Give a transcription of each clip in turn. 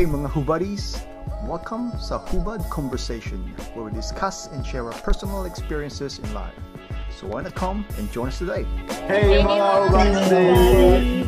Hey mga hubadis! Welcome sa Hubad Conversation where we discuss and share our personal experiences in life. So why not come and join us today? Hey mga hubadis!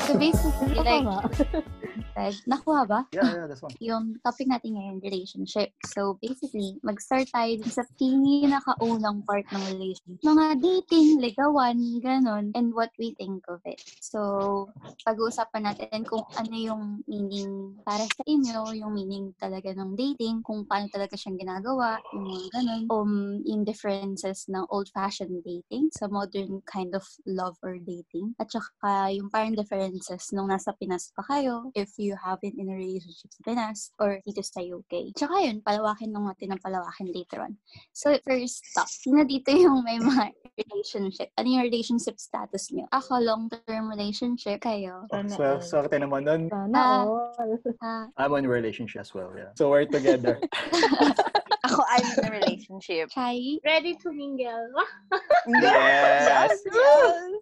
So basically, like, said, nakuha ba? Yeah, yeah, that's one. Yung topic natin ngayon, relationship. So basically, mag-start tayo dun sa pinakaunang part ng relationship. Mga dating, ligawan, ganon, and what we think of it. So, pag-uusapan natin kung ano yung meaning para sa inyo, yung meaning talaga ng dating, kung paano talaga siyang ginagawa, yung mga ganon, um, yung differences ng old-fashioned dating sa modern kind of love or dating. At saka yung parang differences nung nasa Pinas pa kayo, if you haven't in a relationship sa Pinas or dito sa UK. Tsaka yun, palawakin lang natin ng palawakin later on. So, first stop. Sino dito yung may mga relationship? Ano yung relationship status niyo? Ako, long-term relationship. Kayo? Oh, so, swerte naman nun. Sana Ah. all. Ah, I'm in a relationship as well, yeah. So we're together. Ako, I'm in a relationship. Chai? Ready to mingle. Wah! yes!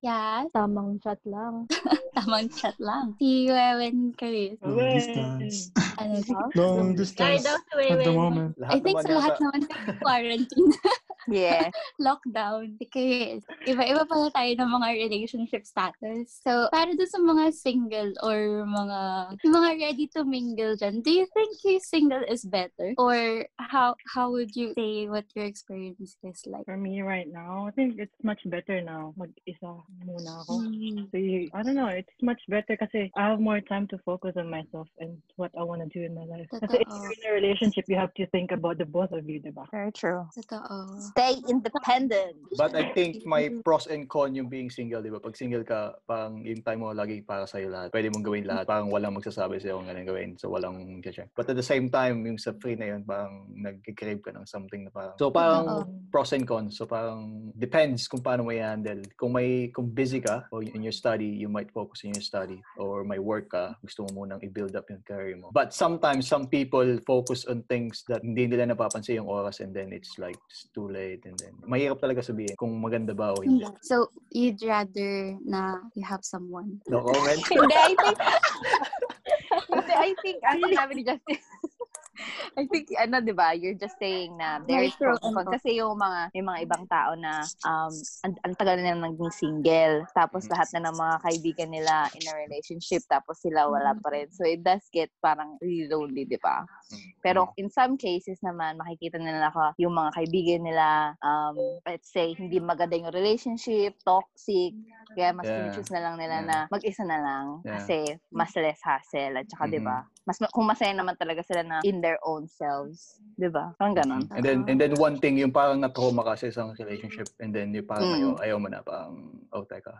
Yes? Tamang chat lang. Tamang chat lang. Si Wewen Chris. Long distance. Ano daw? Long Kaya distance daw si at the Wewen. moment. I think sa lahat naman quarantine. Yeah. lockdown. Because iba-iba pala tayo ng mga relationship status. So, para doon sa mga single or mga mga ready to mingle dyan, do you think yung single is better? Or how how would you say what your experience is like? For me right now, I think it's much better now. Mag-isa muna ako. Mm. So, I don't know, it's much better kasi I have more time to focus on myself and what I want to do in my life. Kasi if Totoo. you're in a relationship, you have to think about the both of you, diba? Very true. Totoo. Stay independent. But I think may pros and con yung being single, di ba? Pag single ka, parang yung time mo lagi para sa'yo lahat. Pwede mong gawin lahat. Parang walang magsasabi sa'yo kung anong gawin. So, walang check. But at the same time, yung sa free na yun, parang nag-crave ka ng something na parang... So, parang pros and cons. So, parang depends kung paano mo i-handle. Kung may, kung busy ka or in your study, you might focus in your study. Or may work ka, gusto mo munang i-build up yung career mo. But sometimes, some people focus on things that hindi nila napapansin yung oras and then it's like, too late and then mahirap talaga sabihin kung maganda ba o hindi. So, you'd rather na you have someone. No comment? Hindi, I think, hindi, I think, ang sinabi ni Justin, I think, ano, di ba, you're just saying na there is pros and cons. Kasi yung mga, yung mga ibang tao na, um, ang, ang tagal na naging single, tapos lahat na ng mga kaibigan nila in a relationship, tapos sila wala pa rin. So, it does get parang really lonely, di ba? Pero in some cases naman, makikita nila ako yung mga kaibigan nila, um, let's say, hindi maganda yung relationship, toxic, kaya mas Yeah. choose na lang nila Yeah. na mag-isa na lang Yeah. kasi mas less hassle. At saka, di ba, mas ma- kung masaya naman talaga sila na in their own selves. Di ba? Parang ganon. And then and then one thing yung parang na-trauma ka sa isang relationship and then yung parang Mm. ayaw, ayaw mo na parang oh teka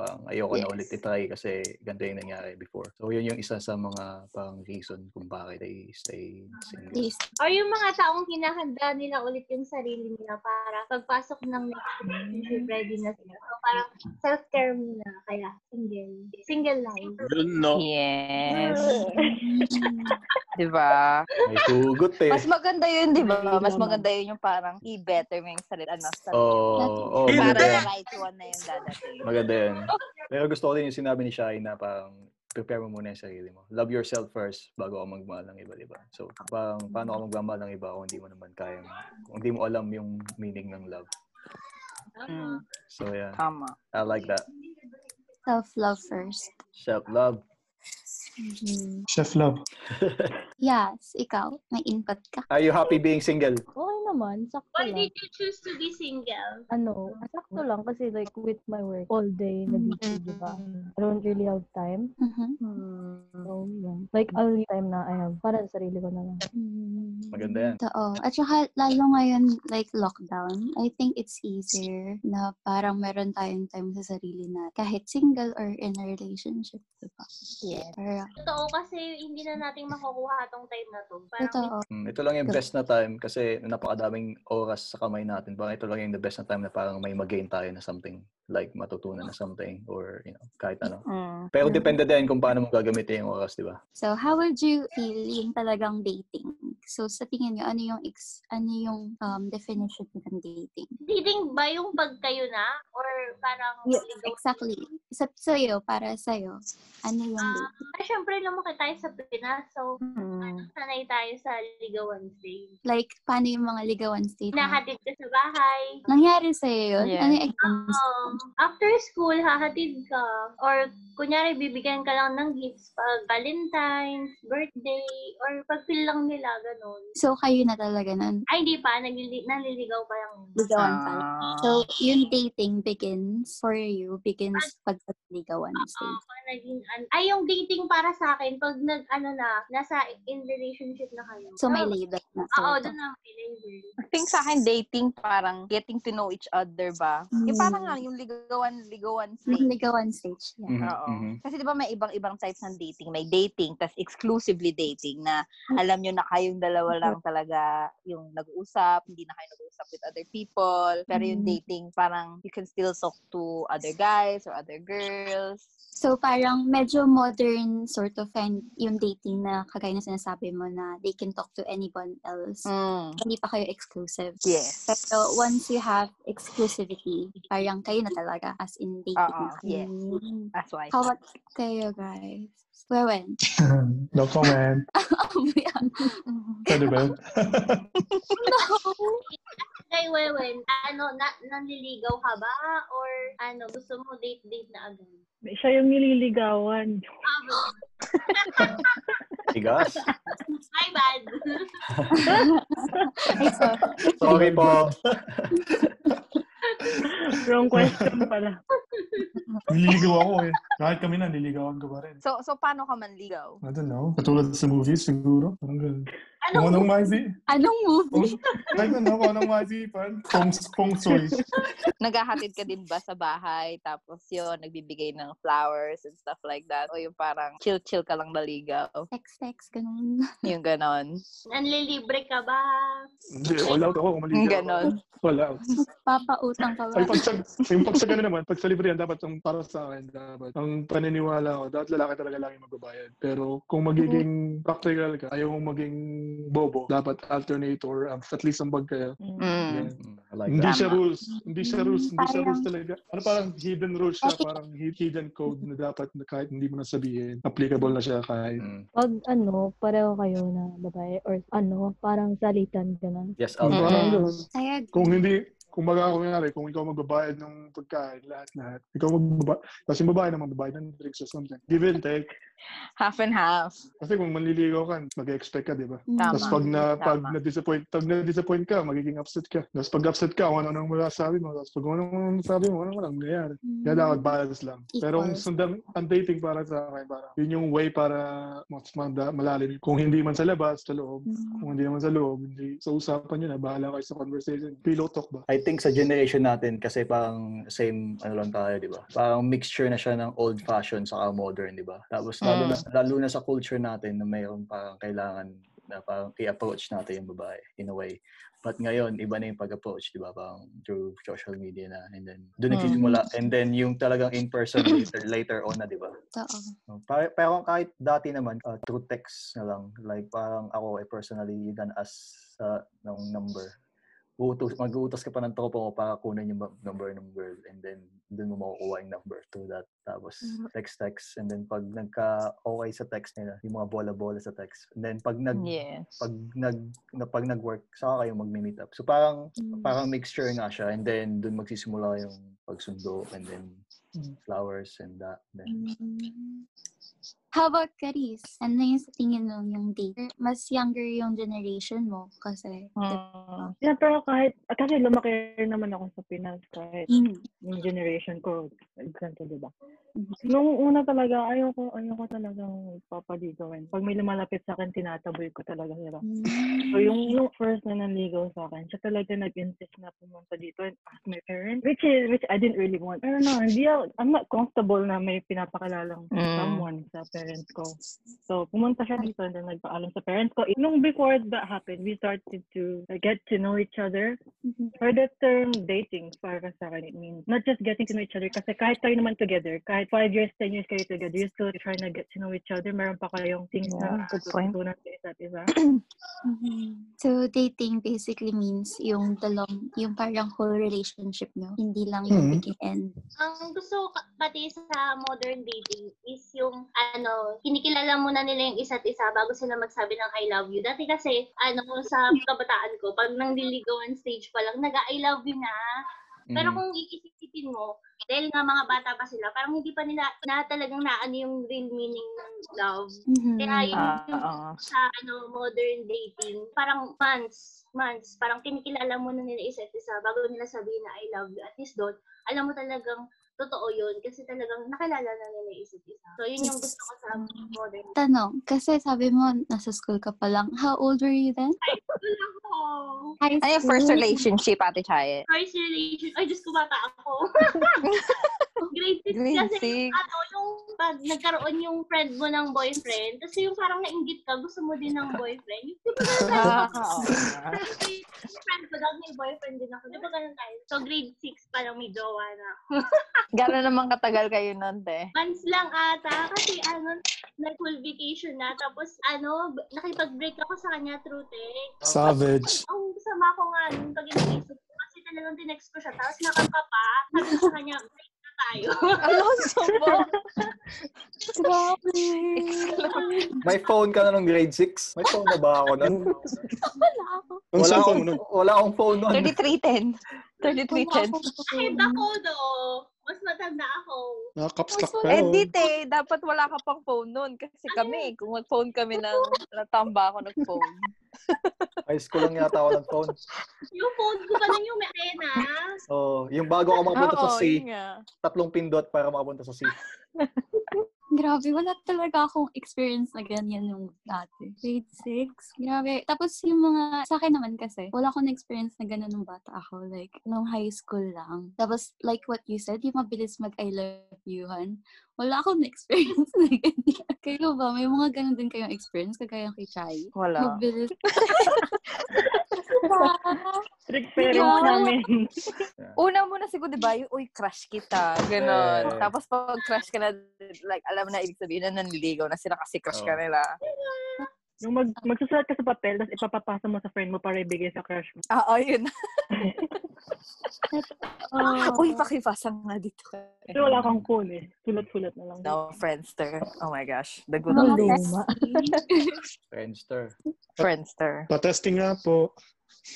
parang ayoko na Yes. ulit i-try kasi ganito yung nangyari before. So yun yung isa sa mga parang reason kung bakit I stay single. Please. Or yung mga taong hinahanda nila ulit yung sarili nila para pagpasok ng next relationship, ready na sila. So, parang self-care muna. Kaya single. Single life. Yun, no? Yes. di ba? May hugot eh. Mas maganda yun, di ba? Hindi Mas maganda yun yung parang i-better mo yung sarili. Ano, sarili. Oh, oh, para yan. right one na yung dadating. Maganda yan. Pero gusto ko din yung sinabi ni Shai na parang prepare mo muna yung sarili mo. Love yourself first bago ka magmahal ng iba, di ba? So, parang paano ka magmamahal ng iba kung hindi mo naman kayang, kung hindi mo alam yung meaning ng love. Mm, So, yeah. tama. I like that. Self-love first. Self-love. Mhm. Chef Love. Yes, ikaw. May input ka. Are you happy being single? Okay naman, sakto Why lang. did you choose to be single? Ano, sakto lang kasi like with my work all day na busy, di ba? I don't really have time. Mhm. Hmm. So, yun. Like, all the time na I have para sa sarili ko na lang. Mm. Maganda yan. Totoo. At saka, lalo ngayon, like, lockdown, I think it's easier na parang meron tayong time sa sarili na kahit single or in a relationship, diba? Yes. Pero, Totoo kasi hindi na natin makukuha tong time na to. Parang totoo. Mm, ito lang yung best na time kasi napakadaming oras sa kamay natin. Parang ito lang yung the best na time na parang may mag-gain tayo na something. Like matutunan na something or, you know, kahit ano. Mm. Pero depende din kung paano mo gagamitin yung oras, di ba? So, how would you feel yung talagang dating? So sa tingin niyo, ano yung ex, ano yung um, definition ng dating? Dating ba yung pag kayo na? Or parang Yeah, exactly. Sa sa'yo, para sa'yo, ano yung Ah, dating? ah, syempre lumaki tayo sa Pinas. So, Mm. sanay tayo sa ligawan stage. Like, paano yung mga ligawan stage? Nahatid ka sa bahay. Nangyari sa'yo yun? Yeah. Ano yung experience? Um, after school, hahatid ka. Or, kunyari, bibigyan ka lang ng gifts pag Valentine's, birthday, or pag feel lang nila, ganun. So, kayo na talaga nun. Ay, hindi pa. Naglili- naliligaw pa lang. Ligawan pa lang. Ah. So, yung dating begins for you, begins pag sa ligawan stage. pag naging, an- ay, yung dating para sa akin, pag nag, ano na, nasa in relationship na kayo. So, may label na. Oo, So, doon na may label. I think sa akin, dating parang getting to know each other ba? Yung Mm. parang nga, yung ligawan, ligawan yung stage. ligawan stage. Yeah. Mhm, Oo. mhm. Kasi di ba may ibang-ibang types ng dating. May dating, tas exclusively dating na alam nyo na kayong dalawa lang talaga yung nag-uusap, hindi na kayo nag-uusap with other people. Pero yung Mm. dating, parang you can still talk to other guys or other girls. So, parang medyo modern sort of kind yung dating na kagaya na sinasabi mo na they can talk to anyone else. Mm. Hindi pa kayo exclusive. Yes. Pero once you have exclusivity, parang kayo na talaga as in dating Oo, na. yes. Mm. That's why. How about kayo guys? Wewen. no comment. yeah. Pwede ba yun? Kay Wewen, ano, na, nanliligaw ka ba? Or, ano, gusto mo date-date na agad? Siya yung nililigawan. Ah, Tigas. my bad. Sorry po. Wrong question pala. Nililigaw ako eh. Kahit kami na, nililigawan ko pa rin. So, so paano ka manligaw? I don't know. Katulad sa movies, siguro. Parang ganun. Ano? Kung anong maisi. anong movie? Like ano, anong maisipan. Pong, pong soy. Naghahatid ka din ba sa bahay? Tapos yun, nagbibigay ng flowers and stuff like that? O yung parang chill-chill ka lang naligaw? Text, text, ganun. Yung ganon. Nanlilibre ka ba? Hindi, all out ako kung maligaw. ako. Ganon. All out. Papautang ka ba? Ay, pag sa, yung pag sa ganun naman, pag sa libre yan, dapat ang para sa akin, dapat. Ang paniniwala ko, dapat lalaki talaga lang yung magbabayad. Pero kung magiging practical ka, ayaw mong maging bobo, dapat alternator, um, at least ang bag kayo. Mm. Yan. Mm, I like Hindi that. siya rules. Hindi siya rules. Hindi siya rules talaga. Ano parang hidden rules siya. Parang hi- hidden code na dapat na kahit hindi mo na sabihin. Applicable na siya kahit. Mm. Pag ano, pareho kayo na babae or ano, parang salitan ka na. Yes, Mm. ganun. I agree. Kung hindi, kung baga kung nangyari, kung ikaw magbabayad ng pagkain, lahat-lahat. Ikaw magbabayad. Kasi babae naman magbabayad ng drinks or something. Give and take. Half and half. Kasi kung manliligaw ka, mag-expect ka, di ba? Mm. Tama. Tapos pag na pag Tama. na-disappoint, pag na-disappoint ka, magiging upset ka. Tapos pag upset ka, ano nang wala sabi mo. Tapos pag ano nang sabi mo, ano lang nangyayari. Kaya dapat balance lang. Pero kung sundan, ang dating para sa akin, parang yun yung way para mas manda, malalim. Kung hindi man sa labas, sa loob. Mm. Kung hindi naman sa loob, hindi sa usapan yun na, bahala kayo sa conversation. Pillow talk ba? I think sa generation natin kasi parang same ano lang tayo, 'di ba? Parang mixture na siya ng old fashion saka modern, 'di ba? Tapos lalo na lalo na sa culture natin na mayroon parang kailangan na parang i-approach natin yung babae in a way. But ngayon, iba na yung pag-approach, di ba? Parang through social media na. And then, doon Mm. nagsisimula. And then, yung talagang in-person later, later on na, di ba? So, pa- pero kahit dati naman, uh, through text na lang. Like, parang ako, eh, personally, dan as sa ng number. Uutos, mag-uutos ka pa ng tropa mo para kunin yung number ng girl. And then, doon mo makukuha yung number to that. Tapos, text-text. And then, pag nagka-okay sa text nila, yung mga bola-bola sa text. And then, pag nag, Yes. pag nag, na, pag nag-work, saka kayo mag-meet up. So, parang, Mm. parang mixture nga siya. And then, doon magsisimula yung pagsundo. And then, flowers and that. Then, Mm. How about Caris? Ano yung sa tingin mo yung date? Mas younger yung generation mo kasi. Mm. Yeah, pero kahit, kasi lumaki naman ako sa Pinas kahit Mm. yung generation ko, ganito, di ba? Mhm. Nung una talaga, ayoko, ayoko talagang papaligawan. Pag may lumalapit sa akin, tinataboy ko talaga sila. So, yung, yung first na nanligaw sa akin, siya talaga nag-insist na pumunta dito and ask my parents, which is, which I didn't really want. Pero no, hindi ako, I'm not comfortable na may pinapakalalang Mm. someone sa parents ko. So, pumunta siya dito and then nagpaalam sa parents ko. Nung before that happened, we started to get to know each other. Mhm. For the term dating, para sa akin, it means not just getting to know each other kasi kahit kayo naman together, kahit five years, ten years kayo together, you still trying to get to know each other. Meron pa kayong things Yeah, na good point. tutunan sa isa't isa. So, dating basically means yung dalawang, yung parang whole relationship nyo. Hindi lang yung Mhm. begin end. Ang gusto ko ka- pati sa modern dating is yung ano, kinikilala muna nila yung isa't isa bago sila magsabi ng I love you. Dati kasi, ano, sa kabataan ko, pag nang liligawan stage pa lang, nag-I love you na. Pero Mm. kung iisipin mo, dahil nga mga bata pa sila, parang hindi pa nila na talagang naano yung real meaning ng love. Mhm. Kaya yung, Ah, yung oo. sa ano modern dating, parang months, months, parang kinikilala mo na nila isa't isa bago nila sabihin na I love you. At least doon, alam mo talagang totoo yun kasi talagang nakilala na nila isa't isa. So, yun yung gusto ko sa modern Tanong, kasi sabi mo, nasa school ka pa lang. How old were you then? Wala ko. High Ano yung first relationship, Ate Chaye? First relation, ay, Diyos ko, bata ako. Grade 6 Grade kasi, six. ano, yung pag nagkaroon yung friend mo ng boyfriend, kasi yung parang nainggit ka, gusto mo din ng boyfriend. Yung, di ba ganun tayo? yung friend ko daw, may boyfriend din ako. Di ba ganun tayo? So, grade 6 pa lang may jowa na ako. Gano'n naman katagal kayo nun, te? Months lang ata, kasi ano, nag-full vacation na. Tapos, ano, nakipag-break ako sa kanya through text. Savage. Ang sama ko nga nun pag iniisip ko kasi talagang tinext ko siya. Tapos nakakapa, sabi ko sa kanya, tayo. Alonso mo! May phone ka na nung grade 6? May phone na ba ako nun? Wala ako. Wala akong, wala akong phone nun. 3310. 3310. Kahit ako do, mas matanda ako. Nakacaps lock pa. Eh, oh. di, te. Dapat wala ka pang phone nun. Kasi kami, kung mag-phone kami ng natamba ako nag-phone. High school lang yata ako ng phone. Yung phone ko pa lang yung may antena. Oh, yung bago ako makapunta sa Oo, C, yun nga. tatlong pindot para makapunta sa C. Grabe, wala talaga akong experience na ganyan yung dati. Grade 6. Grabe. Tapos yung mga, sa akin naman kasi, wala akong experience na ganun nung bata ako. Like, nung high school lang. Tapos, like what you said, yung mabilis mag-I love you-han. Wala akong experience na ganyan. Kayo ba? May mga ganun din kayong experience kagaya kay Chai? Wala. Mabilis. Strict parents Yeah. namin. Una muna siguro, di ba, yung, uy, crush kita. Ganon. Eh. Tapos pag crush ka na, like, alam mo na, ibig sabihin na nanliligaw na sila kasi crush ka Oo. nila. Yung mag, magsusulat ka sa papel, tapos ipapapasa mo sa friend mo para ibigay sa crush mo. Ah, oh, yun. Oh. uy, pakipasa nga dito. Pero wala kang cool eh. Sulat-sulat na lang. No, Friendster. Oh my gosh. The good old days. Friendster. Friendster. Pa-testing nga po.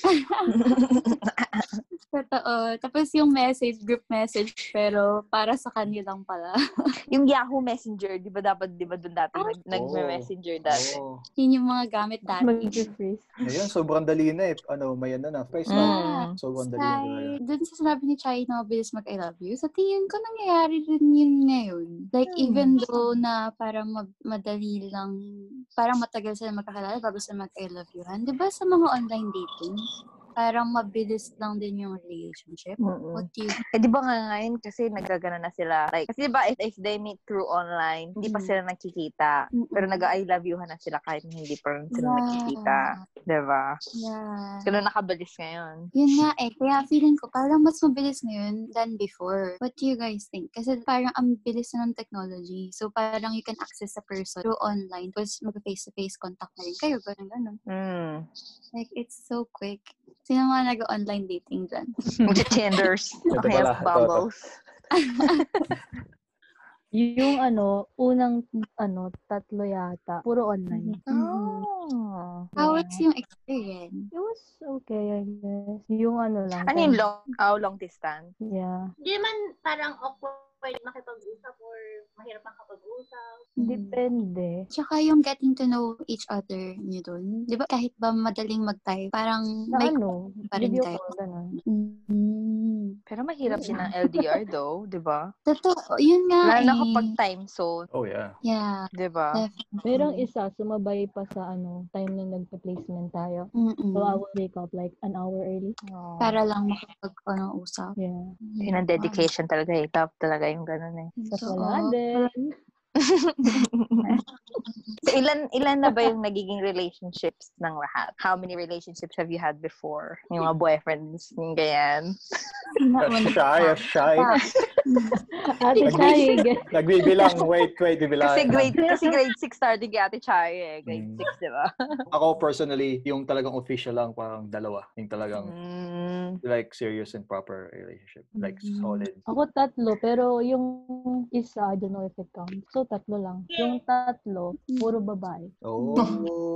Totoo. Tapos yung message, group message, pero para sa kanila lang pala. yung Yahoo Messenger, di ba dapat, di ba doon dati, nag, nag-messenger dati. Oo. Yun yung mga gamit dati. Mag-freeze. Ngayon, sobrang dali na eh. Ano, may ano na. Price na. Mm. Sobrang dali na dun sa sinabi ni Chai na mabilis mag I love you, sa tingin ko nangyayari rin yun ngayon. Like, even though na parang ma- madali lang, parang matagal sila magkakilala bago sila mag I love you. Di ba sa mga online dating, 嗯。Parang mabilis lang din yung relationship? Mm-mm. What you Eh, di ba nga ngayon kasi nagagana na sila. Like, kasi di ba if, if they meet through online, hindi pa Mm. sila nagkikita. Mm-mm. Pero nag-I love you na sila kahit hindi pa rin sila Yeah. nagkikita. Di ba? Yeah. Ganun nakabilis ngayon. Yun nga eh. Kaya feeling ko parang mas mabilis ngayon than before. What do you guys think? Kasi parang ang bilis na ng technology. So parang you can access a person through online. Tapos mag-face-to-face contact na rin kayo. Ganun, ganun. Mm. Like, it's so quick. Sino mga nag-online dating dyan? Tinders. Okay, bubbles. Yung ano, unang ano, tatlo yata, puro online. Oh. How was yung experience? It was okay, I guess. Yung ano lang. Ano yung long, oh, long distance? Yeah. Hindi man parang awkward makapag-usap. Depende. Tsaka yung getting to know each other niyo dun. Di ba kahit ba madaling mag-type, parang Sa may ano, pa rin video kayo. call, ganun. Mm. Pero mahirap din ang LDR though, di ba? Totoo, yun nga Lalo na eh. kapag time zone, Oh, yeah. Yeah. di ba? Merong isa, sumabay pa sa ano, time na nagpa-placement tayo. Mm-mm. So, I will wake up like an hour early. Oh. Para lang makapag-usap. Yeah. Yun ang dedication talaga eh. Top talaga yung ganun eh. Tapos Totoo. wala din. So, ilan ilan na ba yung nagiging relationships ng lahat? How many relationships have you had before? Yung mga boyfriends, yung ganyan. Shy, shy. Ate Chay, Nagbibilang, wait, wait, bibilang. Kasi grade, kasi grade 6 starting kay Ate Chari eh. Grade Mm. 6, di ba? Ako personally, yung talagang official lang, parang dalawa. Yung talagang Mm. like serious and proper relationship. Like Mm. solid. Ako tatlo, pero yung isa, I don't know if it counts. So, tatlo lang. Yung tatlo, puro babae. Oh.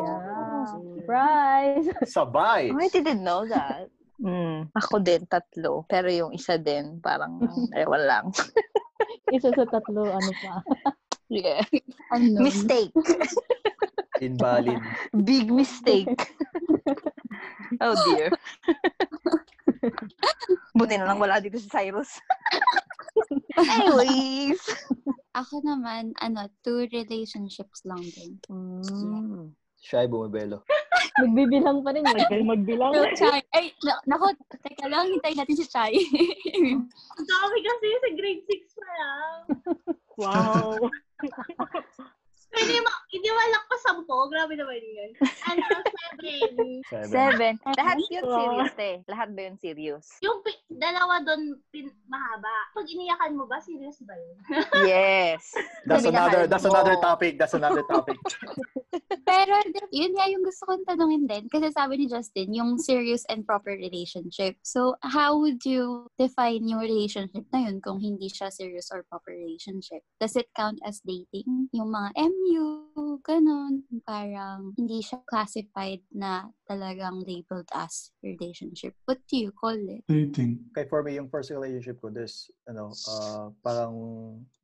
Yeah. Surprise! Sabay. I didn't know that. Mm. Ako din, tatlo. Pero yung isa din, parang, ewan lang. Isa sa tatlo, ano pa. Yeah. Ano? Mistake. Invalid. Big mistake. oh dear. Buti na lang wala dito si Cyrus. Anyways. Ako naman, ano, two relationships lang din. Mm. Shy bumibelo. Magbibilang pa rin yun. Dahil magbilang. So, Chai, ay, na- nako, teka lang, hintayin natin si Chai. Ang dami kasi sa grade 6 pa lang. Wow. Pwede ma, hindi malak pa sampo. Grabe naman yun. Ano, seven. Seven. Seven. Lahat yun serious eh. Lahat ba yun serious? Yung pi- dalawa doon pin- mahaba. Pag iniyakan mo ba, serious ba yun? Yes. That's another that's mo. another topic. That's another topic. Pero yun nga yung gusto kong tanungin din. Kasi sabi ni Justin, yung serious and proper relationship. So, how would you define yung relationship na yun kung hindi siya serious or proper relationship? Does it count as dating? Yung mga MU, ganun. Parang hindi siya classified na talagang labeled as relationship. What do you call it? Dating. Okay, for me, yung first relationship ko, this, ano, uh, parang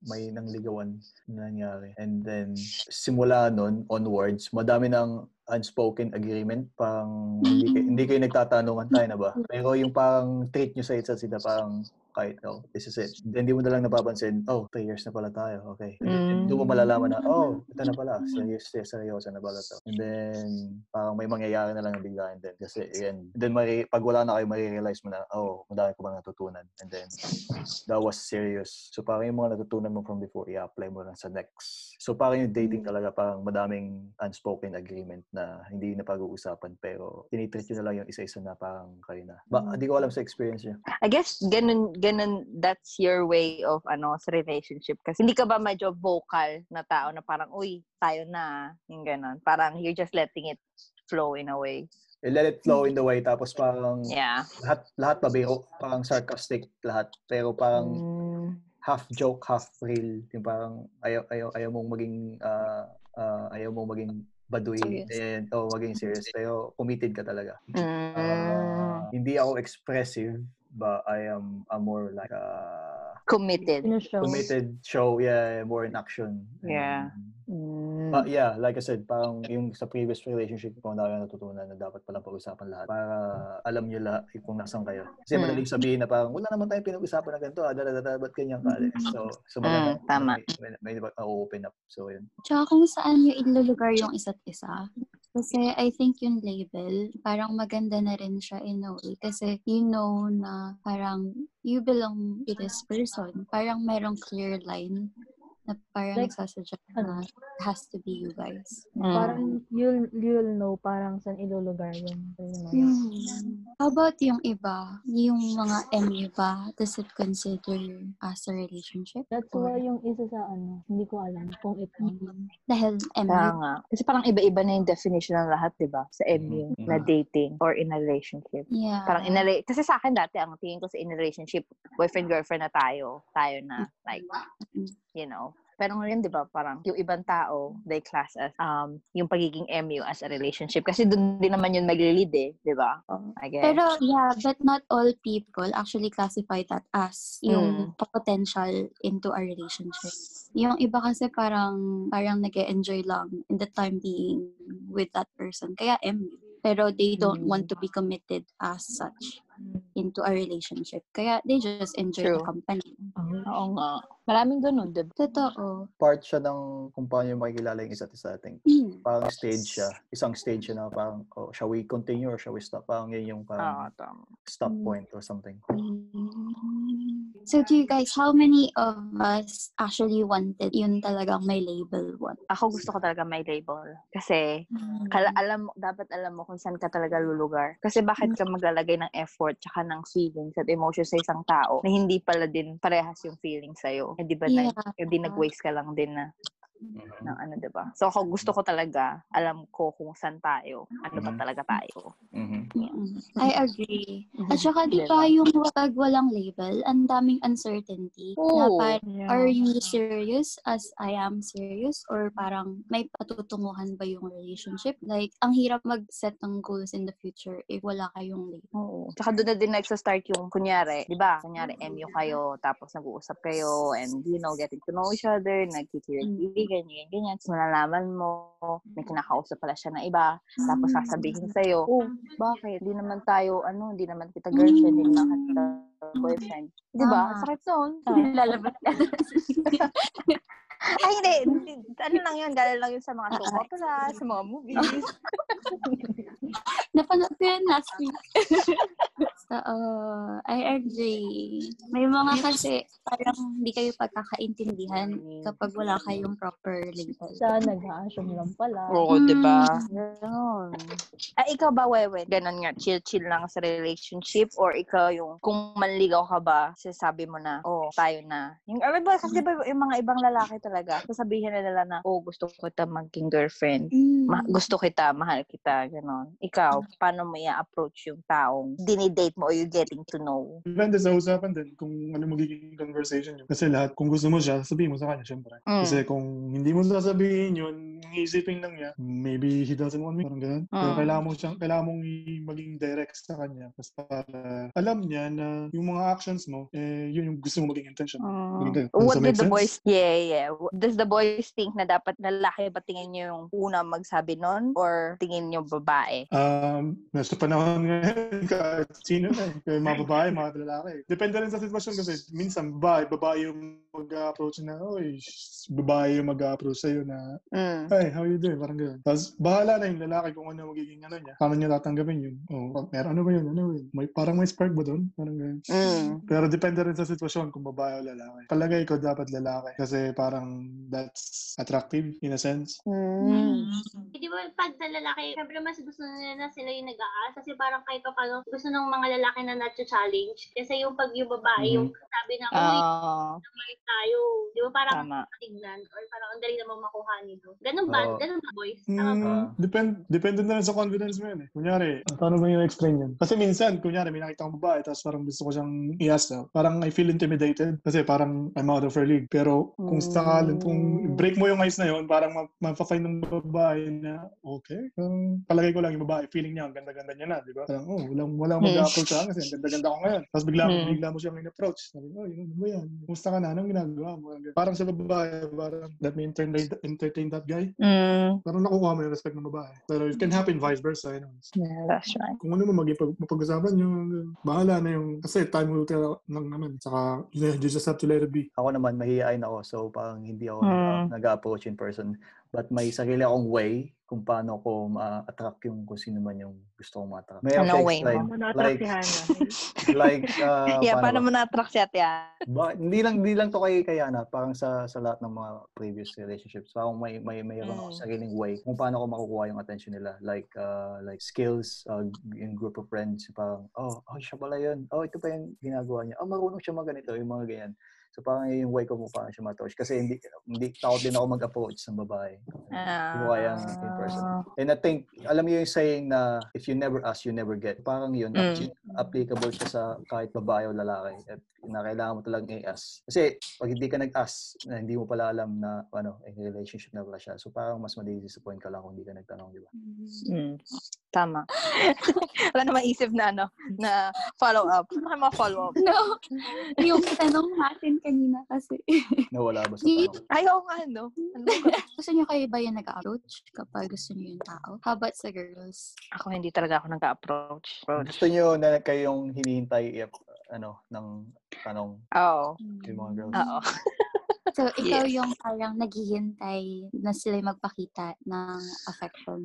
may nangligawan na nangyari. And then, simula nun, onwards, madami ng unspoken agreement. Parang hindi, kayo- hindi kayo nagtatanungan tayo na ba? Pero yung parang treat nyo sa isa't sila, parang kahit, oh, this is it. Then, hindi mo na lang napapansin, oh, three years na pala tayo. Okay. And then, doon mo malalaman na, oh, ito na pala. Serious, seryoso na pala to. And then, parang may mangyayari na lang na biglaan din. Kasi. And then, mari, pag wala na kayo, marirealize mo na, oh, madami ko bang natutunan. And then, that was serious. So, parang yung mga natutunan mo from before, i-apply mo lang sa next. So, parang yung dating talaga, parang madaming unspoken agreement na hindi na pag-uusapan. Pero, tinitreat nyo na lang yung isa-isa na parang kayo na. Ba, hindi ko alam sa experience niya. I guess ganun ganun that's your way of ano sa relationship kasi hindi ka ba medyo vocal na tao na parang uy tayo na yung ganun parang you're just letting it flow in a way You let it flow in the way. Tapos, parang yeah lahat, lahat pabiro. Parang sarcastic lahat. Pero, parang, Mm. half joke, half real. Yung parang ayaw ayaw ayaw mong maging ah, ah, ayaw mong maging baduy and oh maging serious pero committed ka talaga. Mm. Ah, hindi ako expressive but I am I'm more like a committed Sinushow. committed show yeah more in action. Yeah. Mm. But yeah, like I said, parang yung sa previous relationship ko, na natutunan na dapat palang pag-usapan lahat para alam nyo lahat kung nasan kayo. Kasi Mm. madaling sabihin na parang, wala naman tayong pinag-usapan na ganito, ah, dadadada, ba't ganyan ka? So, so maganda, Mm, tama. may, may, may, open up. So, yun. Tsaka kung saan nyo ilulugar yung isa't isa. Kasi I think yung label, parang maganda na rin siya in a way. Kasi you know na parang you belong to this person. Parang merong clear line na parang Like, nagsasadya ano? na it has to be you guys. Mm. Parang you'll, you'll know parang saan ilulugar yung Hmm. How about yung iba? Yung mga MU ba? Does it consider as a relationship? That's Or- why yung isa sa ano, hindi ko alam kung ito. Mm, Dahil Kaya MU. nga. Kasi parang iba-iba na yung definition ng lahat, di ba? Sa MU, Mhm. na dating or in a relationship. Yeah. Parang in a kasi sa akin dati, ang tingin ko sa in a relationship, boyfriend-girlfriend na tayo. Tayo na, like, Mm. you know. Pero ngayon, di ba, parang yung ibang tao, they class as um, yung pagiging MU as a relationship. Kasi doon din naman yun mag-lead eh, di ba? I guess. Pero yeah, but not all people actually classify that as Mm. yung potential into a relationship. Yung iba kasi parang parang nag enjoy lang in the time being with that person. Kaya MU. Pero they don't Mm. want to be committed as such into a relationship. Kaya they just enjoy the True. company. Oo nga. Maraming ganun, di ba? Totoo. Part siya ng kung paano yung makikilala yung isa't isa. I think. Mm. Parang stage siya. Isang stage siya na parang, oh, shall we continue or shall we stop? Parang yun yung parang tama. stop Mm. point or something. Mm. So do you guys, how many of us actually wanted yun talagang may label one? Ako gusto ko talaga may label. Kasi, kala, alam mo, dapat alam mo kung saan ka talaga lulugar. Kasi bakit ka maglalagay ng effort tsaka ng feelings at emotions sa isang tao na hindi pala din parehas yung feelings sa'yo. Hindi ba na, Yeah. hindi nag-waste ka lang din na Mhm. ng ano, 'di ba? So ako gusto ko talaga alam ko kung saan tayo, ano ba Mhm. talaga tayo. Mhm. Mm-mm. I agree. At Mhm. saka di ba yung pag walang label, ang daming uncertainty. Na parang, Yeah. are you serious as I am serious? Or parang may patutunguhan ba yung relationship? Like, ang hirap mag-set ng goals in the future if wala kayong label. Oo. Tsaka doon na din nagsa-start yung, kunyari, di ba? Kunyari, MU kayo, tapos nag-uusap kayo, and, you know, getting to know each other, nagkikirikilig, ganyan, ganyan. Tapos malalaman mo, may kinakausap pala siya na iba, tapos sasabihin sa'yo, oh, bakit? Di naman tayo, ano, di naman kita girlfriend, di naman kita boyfriend. Di ba? Tama. Sakit nun. Lalabas Ay, hindi. hindi. Ano lang yun? Galing lang yun sa mga soap opera, sa mga movies. Napanood ko yan last week. so, uh, I agree. May mga kasi parang hindi kayo pagkakaintindihan kapag wala kayong proper label. Siya nag-a-assume lang pala. Oo, di ba? Ganon. Ay, ikaw ba, Wewe? Ganon nga, chill-chill lang sa relationship? Or ikaw yung, kung manligaw ka ba, sasabi mo na, oh, tayo na. Yung, ay, ba, kasi di ba, yung mga ibang lalaki talaga, sasabihin na nila na, oh, gusto ko kita maging girlfriend. Mm. Ma- gusto kita, mahal kita, ganon. Ikaw, paano mo i-approach yung taong dinidate mo or you getting to know? Depende sa usapan din kung ano magiging conversation yun. Kasi lahat, kung gusto mo siya, sabihin mo sa kanya, syempre. Mm. Kasi kung hindi mo sasabihin yun, iisipin lang niya, maybe he doesn't want me, parang ganun. Pero Mm. kailangan mo siyang, kailangan mong maging direct sa kanya. Kasi para alam niya na yung mga actions mo, eh, yun yung gusto mo maging intention. Mm. Okay. What Does that did the sense? boys, yeah, yeah. Does the boys think na dapat lalaki ba tingin nyo yung una magsabi nun? Or tingin nyo babae? Um, nasa panahon ngayon, kahit sino na eh. Kaya mga babae, mga lalaki. Depende rin sa sitwasyon kasi minsan babae, babae yung mag-approach na, oy, babae yung mag-approach sa'yo na, Mm. hey, how you doing? Parang gano'n. Tapos, bahala na yung lalaki kung ano magiging ano niya. Paano niya tatanggapin yun? Oh, meron ano ba yun? Ano yun? May, parang may spark ba doon? Parang gano'n. Mm. Pero depende rin sa sitwasyon kung babae o lalaki. Palagay ko dapat lalaki kasi parang that's attractive in a sense. Mm. Di ba pag sa lalaki, syempre mas gusto nila na sila yung nag-aas kasi parang kahit pa paano gusto ng mga lalaki na na-challenge. Kasi yung pag yung babae, Mhm. yung sabi na, uy, Ah, balik tayo. Di ba parang tama. tignan or parang ang dali namang makuha nito. Ganun ba? Oo. Ganun ba, boys? Tama ba? Mm, depend, depende na rin sa confidence mo yun eh. Kunyari, paano ba yung explain yun? Kasi minsan, kunyari, may nakita akong babae, tapos parang gusto ko siyang i-ask na. Parang I feel intimidated kasi parang I'm out of her league. Pero kung Mm. sakaling, kung break mo yung ice na yun, parang ma- mapafind ng babae na, okay, parang palagay ko lang yung babae, feeling niya, ang ganda-ganda niya na, di ba? Parang, oh, walang, walang Mm. Mag-approach sa akin kasi ang ganda-ganda ko ngayon. Tapos bigla, Mm. bigla mo siyang in-approach. Sabi ko, oh, yun, ano ba yan? Kumusta ka na? Anong ginagawa mo? Parang sa babae, parang, let me entertain, entertain that guy. Mm. Parang nakukuha mo yung respect ng babae. Pero it can happen vice versa. You know. Yeah, that's right. Kung ano mo mapag-usapan nyo, bahala na yung, kasi time will tell lang naman. Saka, you just have to let it be. Ako naman, mahihain ako. So, parang hindi ako Hmm. nag-approach in person. But may sarili akong way kung paano ko ma-attract yung kung sino man yung gusto kong ma-attract. May Ano way mo? Paano na-attract Like, si Hannah? like, uh, yeah, paano ba? mo na-attract si Ate Ana? Ba, hindi lang hindi lang to kay Kayana, parang sa sa lahat ng mga previous relationships. Parang may may mayroon ako Mm. sariling way kung paano ko makukuha yung attention nila. Like uh, like skills uh, in group of friends, parang oh, oh siya pala 'yun. Oh, ito pa yung ginagawa niya. Oh, marunong siya maganito, yung mga ganyan. So parang yun yung way ko kung paano siya ma-approach. Kasi hindi, hindi takot din ako mag-approach ng babae. Hindi ko kayang in person. Ah. And I think, alam niyo yung saying na if you never ask, you never get. Parang yun, Mm. appli- applicable siya sa kahit babae o lalaki. At na kailangan mo talagang i-ask. Kasi pag hindi ka nag-ask, na hindi mo pala alam na ano, eh, relationship na pala siya. So parang mas madidisappoint ka lang kung hindi ka nagtanong, di ba? Mm. Tama. Wala naman isip na ano, na follow up. Ano mga follow up? No. yung tanong natin kanina kasi. Nawala ba sa tanong? Ayaw nga, no? Ano ba? gusto niyo kayo ba yung nag-approach kapag gusto niyo yung tao? How about sa girls? Ako hindi talaga ako nag-approach. Gusto niyo na kayong hinihintay if, ano, ng tanong Oo. yung mga girls? Oo. So, ikaw Yes. yung parang naghihintay na sila magpakita ng affection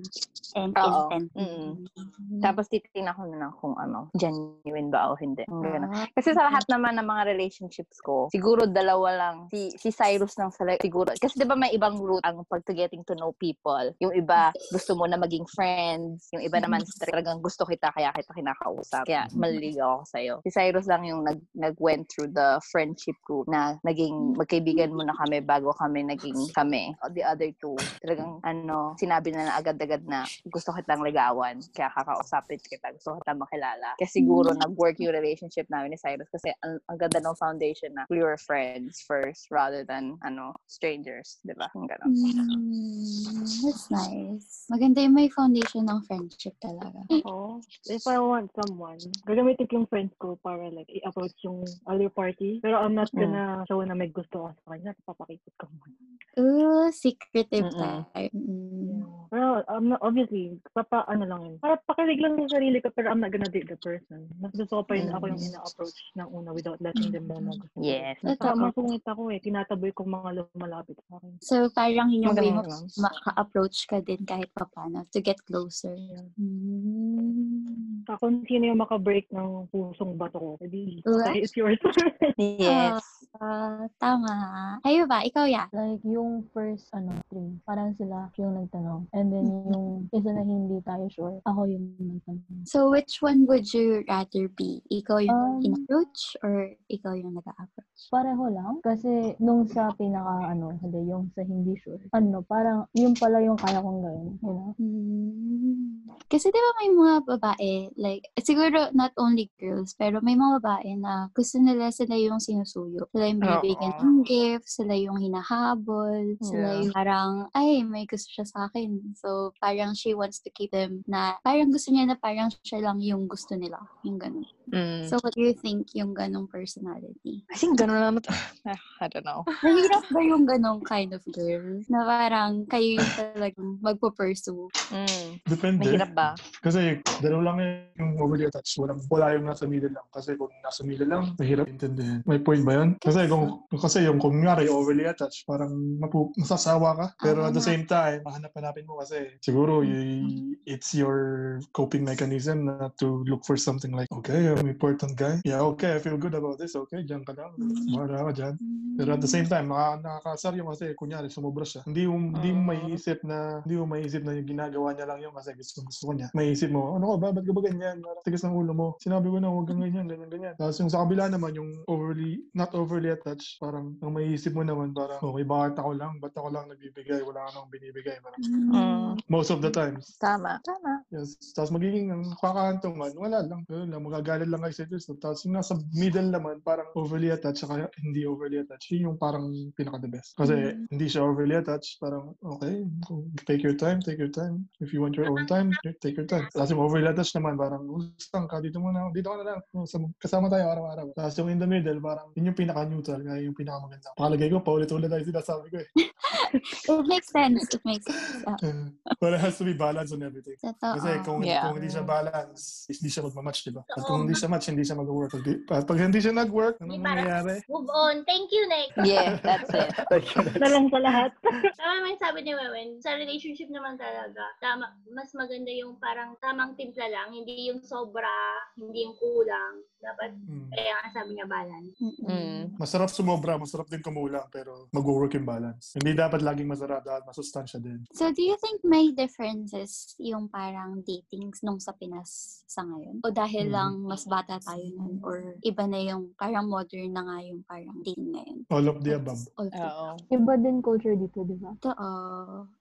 and Oo. intent. Mm. Mm. Tapos titingnan ko na lang kung ano, genuine ba o hindi. Yung ganun. Ah, Kasi sa lahat naman ng mga relationships ko, siguro dalawa lang. Si, si Cyrus lang sa siguro. Kasi di ba may ibang route ang pag to getting to know people. Yung iba, gusto mo na maging friends. Yung iba naman, talagang gusto kita, kaya kita kinakausap. Kaya maliligaw ako sa'yo. Si Cyrus lang yung nag, nag-went through the friendship group na naging magkaibigan muna kami bago kami naging kami. The other two, talagang ano, sinabi na na agad-agad na gusto kitang ligawan. Kaya kakausapin kita. Gusto kitang makilala. Kaya siguro nag-work yung relationship namin ni Cyrus kasi ang, ang ganda ng foundation na we were friends first rather than ano strangers. Di ba? Yung ganun. Mm, that's nice. Maganda yung may foundation ng friendship talaga. Oo. If I want someone, gagamitin ko yung friends ko para like i-approach yung other party. Pero I'm not gonna show na may gusto ka sa kanya. Papakipot ko muna. Ooh, secretive Mm-mm. type. Mm. Pero I'm not, obviously, papa, ano lang yun. Para pakilig lang sa sarili ko, pero I'm not gonna date the person. Mas gusto ko pa yun ako yung ina-approach ng una without letting them know na gusto. Yes. Totoo. masungit ako eh. Tinataboy kong mga lumalapit sa akin. So, parang yun yung way mo maka-approach ka din kahit papano to get closer. Mm. Saka kung sino yung makabreak ng pusong bato ko, okay, it's yours. Yes. Ah, tama. Kayo ba? Ikaw, ya? Like, yung first, ano, three, parang sila yung nagtanong. And then, yung isa na hindi tayo sure, ako yung nagtanong. So, which one would you rather be? Ikaw yung Um, in-approach or ikaw yung nag-approach? Pareho lang. Kasi, nung sa pinaka, ano, hindi, yung sa hindi sure, ano, parang, yun pala yung kaya kong gawin, you know? Hmm. Kasi di ba may mga babae, like, siguro not only girls, pero may mga babae na gusto nila sila yung sinusuyo. Sila yung binibigyan ng gift, sila yung hinahabol, sila Yeah. yung parang, ay, may gusto siya sa akin. So, parang she wants to keep them na, parang gusto niya na parang siya lang yung gusto nila. Yung ganun. Mm. So, what do you think yung ganong personality? I think ganun naman. to- I don't know. Mahirap ba yung ganong kind of girl? Na parang kayo yung talagang magpo-pursue? Mm. Depende. Mahirap ba? Kasi dalawa lang yung overly attached. Walang, wala yung nasa middle lang. Kasi kung nasa middle lang, mahirap intindihin. May point ba yun? Kasi kung, kasi yung kung nga overly attached, parang mapu, masasawa ka. Pero at the same time, mahanap-hanapin mo kasi siguro y- it's your coping mechanism na to look for something like, okay, I'm an important guy. Yeah, okay, I feel good about this. Okay, dyan ka lang. Bahala ka dyan. Pero at the same time, maka, nakakasar yung kasi kunyari sumobra siya. Hindi mo hindi mo maiisip na hindi mo maiisip na yung ginagawa niya lang yun kasi gusto gusto ko niya. Maiisip mo, ano ka ba? Ba't ka ba ganyan? Tigas ng ulo mo. Sinabi ko na huwag kang ganyan, ganyan, ganyan. Tapos yung sa kabila naman, yung overly, not overly attached, parang ang maiisip mo naman, parang, okay, bakit ako lang? Ba't ako lang nagbibigay? Wala ka nang binibigay. Parang, Mm. most of the times. Tama. Tama. Yes. Tapos magiging ang kakahantungan, wala lang. Ganun lang, magagalit lang kayo sa Diyos. Tapos yung nasa middle naman, parang overly attached, saka hindi overly attached. Yun yung parang pinaka-the best. Kasi hindi siya overly attached, parang, okay, take your time, take your time. If you want your own time, take your time. Tapos yung overly attached naman, parang, usang ka, dito muna, dito ka na lang. Sam- Kasama tayo araw-araw. Tapos yung in the middle, parang, yun yung pinaka-neutral, kaya yung pinaka-maganda. Pakalagay ko, paulit-ulit tayo sinasabi ko eh. It makes sense. It makes sense. Ah, But it has to be balance on everything. totoo. Kasi kung, Yeah. kung hindi siya balance, hindi siya magmamatch, di ba? At kung hindi siya match, hindi siya mag-work. Pag, pag, hindi siya nag-work, ano mangyayari? move on. Thank you, Nick. Yeah, that's it. Na lang sa lahat. Tama yung sabi ni Wewen, sa relationship naman talaga, tama, mas maganda yung parang tamang timpla lang, hindi yung sobra, hindi yung kulang. Dapat, Hmm. kaya nga sabi niya balance. Mm. Masarap sumobra, masarap din kumulang, pero mag-work yung balance. Hindi dapat laging masarap, dapat masustansya din. So, do you think may differences yung parang datings nung sa Pinas sa ngayon? O dahil Mhm. lang mas bata tayo nun? Or iba na yung parang modern na nga yung parang dating ngayon? All of the above. All three. Oo. Iba din culture dito, di ba? Totoo.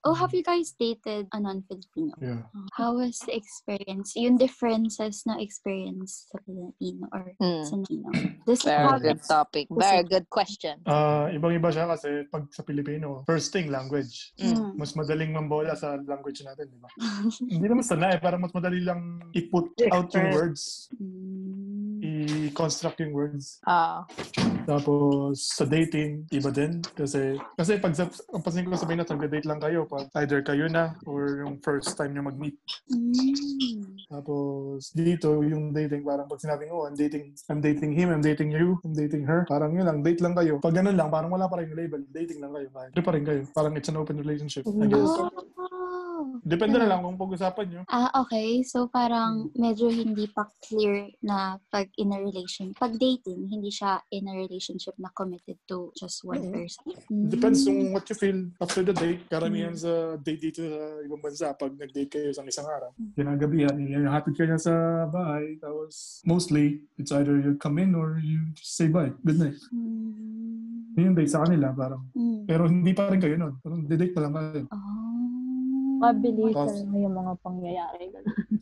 Oh, have you guys dated a non-Filipino? Yeah. How was the experience? Yung differences na experience sa Filipino or Mm. sa Nino? This Very how good topic. Very good question. Ah, ibang-iba siya kasi pag sa Pilipino, first thing, language. Mm. Mas madaling mambola sa language natin, di ba? Hindi naman sanay, parang mas madali lang i-put out yung words. Mm. i-construct yung words. Ah. Tapos sa dating, iba din. Kasi, kasi pag sa- ang pansin ko sabihin na nag-date lang kayo, pag either kayo na or yung first time nyo mag-meet. Mm. Tapos dito, yung dating, parang pag sinabing, oh, I'm dating, I'm dating him, I'm dating you, I'm dating her. Parang yun lang, date lang kayo. Pag ganun lang, parang wala pa rin yung label. Dating lang kayo. Kahit pa. Parang it's an open relationship. I guess. Oh. Depende na lang kung pag-usapan nyo. Ah, okay. So, parang Hmm. medyo hindi pa clear na pag in a relation. Pag dating, hindi siya in a relationship na committed to just one Mhm. person. Depends on what you feel after the date. Karamihan sa date dito sa ibang bansa, pag nag-date kayo sa isang araw, kinagabihan, hatid ka niya sa bahay. Tapos, mostly, it's either you come in or you just say bye. Good night. Mm. Yun yung date sa kanila, parang. Mm. Pero hindi pa rin kayo nun. Parang date pa lang kayo. Oh. Mabilis Tapos- lang yung mga pangyayari.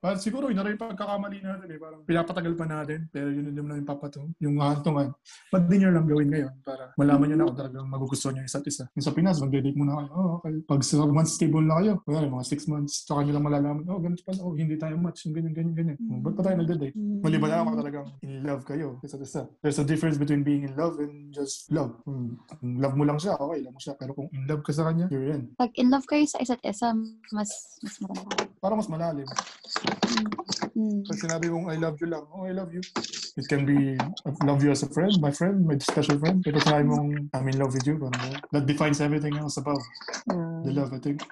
At siguro yun na rin yung pagkakamali natin eh. Parang pinapatagal pa natin, pero yun din naman yung papato. Yung hantungan. Ba't di nyo lang gawin ngayon para malaman nyo na kung talagang magugustuhan nyo isa't isa. Yung sa Pinas, mag-date muna kayo. Oh, okay. Pag sa months stable na kayo, kaya mga six months, tsaka nyo lang malalaman, oh, ganito pala, oh, hindi tayo match, yung ganyan, ganyan, ganyan. Oh, ba't pa tayo nag-date? Mali ba na kung talagang in love kayo isa't isa? There's a difference between being in love and just love. Hmm. Love mo lang siya, okay, love mo siya. Pero kung in love ka sa kanya, you're in. Pag in love kayo sa isa't isa, mas mas maganda. Parang mas malalim. Mm. Pag sinabi kong I love you lang, oh, I love you. It can be, I love you as a friend, my friend, my special friend. Pero sinabi mong, I'm in love with you. Parang, that defines everything else about the love, I think.